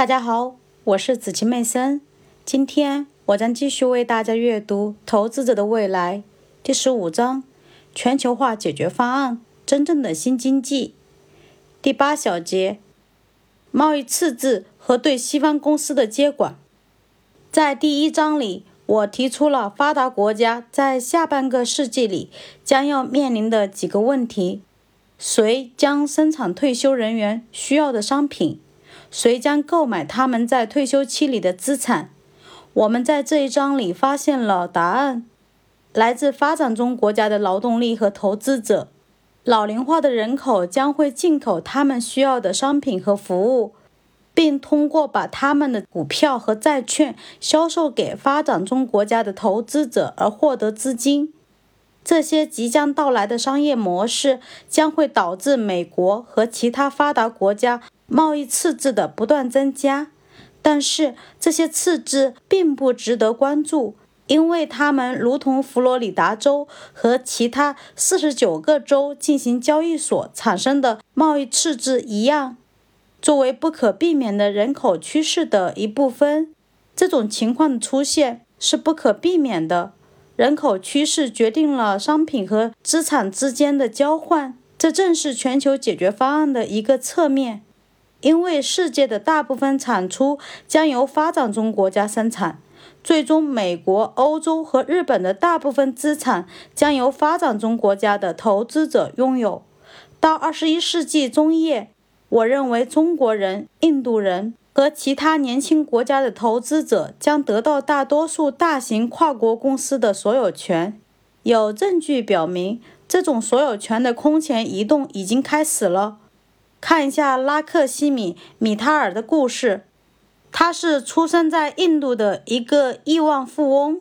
大家好，我是紫晴妹森。今天我将继续为大家阅读《投资者的未来》第十五章：全球化解决方案——真正的新经济。第八小节：贸易赤字和对西方公司的接管。在第一章里，我提出了发达国家在下半个世纪里将要面临的几个问题：谁将生产退休人员需要的商品？谁将购买他们在退休期里的资产？我们在这一章里发现了答案：来自发展中国家的劳动力和投资者。老龄化的人口将会进口他们需要的商品和服务，并通过把他们的股票和债券销售给发展中国家的投资者而获得资金。这些即将到来的商业模式将会导致美国和其他发达国家。贸易赤字的不断增加，但是这些赤字并不值得关注，因为它们如同佛罗里达州和其他四十九个州进行交易所产生的贸易赤字一样，作为不可避免的人口趋势的一部分。这种情况的出现是不可避免的。人口趋势决定了商品和资产之间的交换，这正是全球解决方案的一个侧面。因为世界的大部分产出将由发展中国家生产，最终美国、欧洲和日本的大部分资产将由发展中国家的投资者拥有。到二十一世纪中叶，我认为中国人、印度人和其他年轻国家的投资者将得到大多数大型跨国公司的所有权。有证据表明，这种所有权的空前移动已经开始了。看一下拉克西米·米塔尔的故事。他是出生在印度的一个亿万富翁。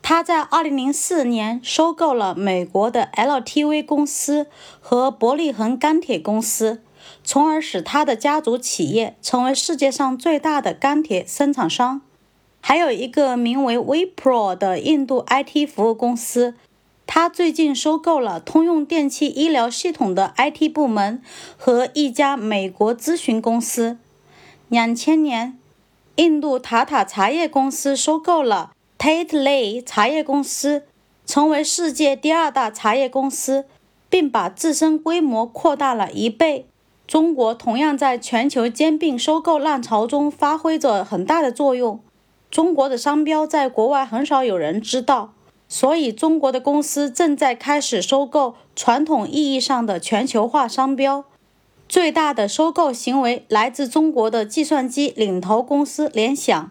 他在2004年收购了美国的 LTV 公司和伯利恒钢铁公司，从而使他的家族企业成为世界上最大的钢铁生产商。还有一个名为 Wipro 的印度 IT 服务公司。他最近收购了通用电气医疗系统的 IT 部门和一家美国咨询公司。两千年，印度塔塔茶叶公司收购了 Tateley 茶叶公司，成为世界第二大茶叶公司，并把自身规模扩大了一倍。中国同样在全球兼并收购浪潮中发挥着很大的作用。中国的商标在国外很少有人知道。所以，中国的公司正在开始收购传统意义上的全球化商标。最大的收购行为来自中国的计算机领头公司联想。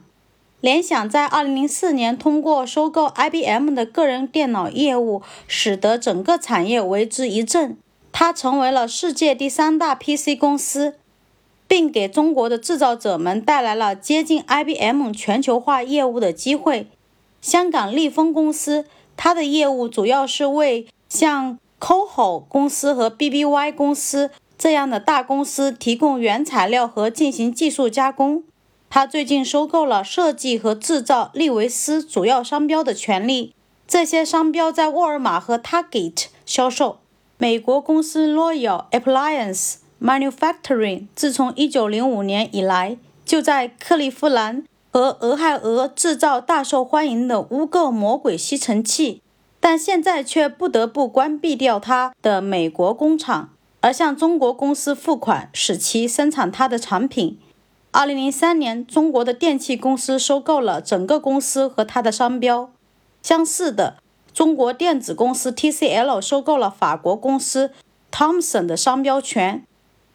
联想在2004年通过收购 IBM 的个人电脑业务，使得整个产业为之一振。它成为了世界第三大 PC 公司，并给中国的制造者们带来了接近 IBM 全球化业务的机会。香港利丰公司，它的业务主要是为像 COHO 公司和 BBY 公司这样的大公司提供原材料和进行技术加工。它最近收购了设计和制造利维斯主要商标的权利，这些商标在沃尔玛和 Target 销售。美国公司 Royal Appliance Manufacturing 自从1905年以来就在克利夫兰。和俄亥俄制造大受欢迎的污垢魔鬼吸尘器，但现在却不得不关闭掉它的美国工厂，而向中国公司付款，使其生产它的产品。二零零三年，中国的电器公司收购了整个公司和它的商标。相似的，中国电子公司 TCL 收购了法国公司 Thomson 的商标权，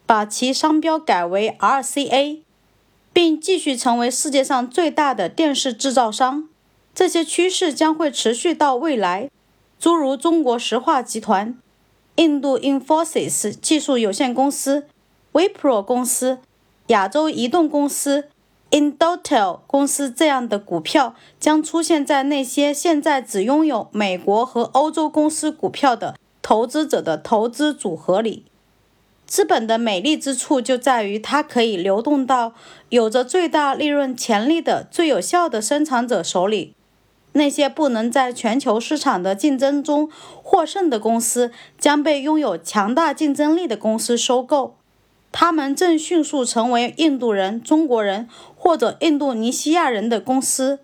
把其商标改为 RCA。并继续成为世界上最大的电视制造商。这些趋势将会持续到未来。诸如中国石化集团、印度 Infosys 技术有限公司、Wipro 公司、亚洲移动公司、Indotel 公司这样的股票，将出现在那些现在只拥有美国和欧洲公司股票的投资者的投资组合里。资本的美丽之处就在于它可以流动到有着最大利润潜力的最有效的生产者手里。那些不能在全球市场的竞争中获胜的公司将被拥有强大竞争力的公司收购。他们正迅速成为印度人、中国人或者印度尼西亚人的公司。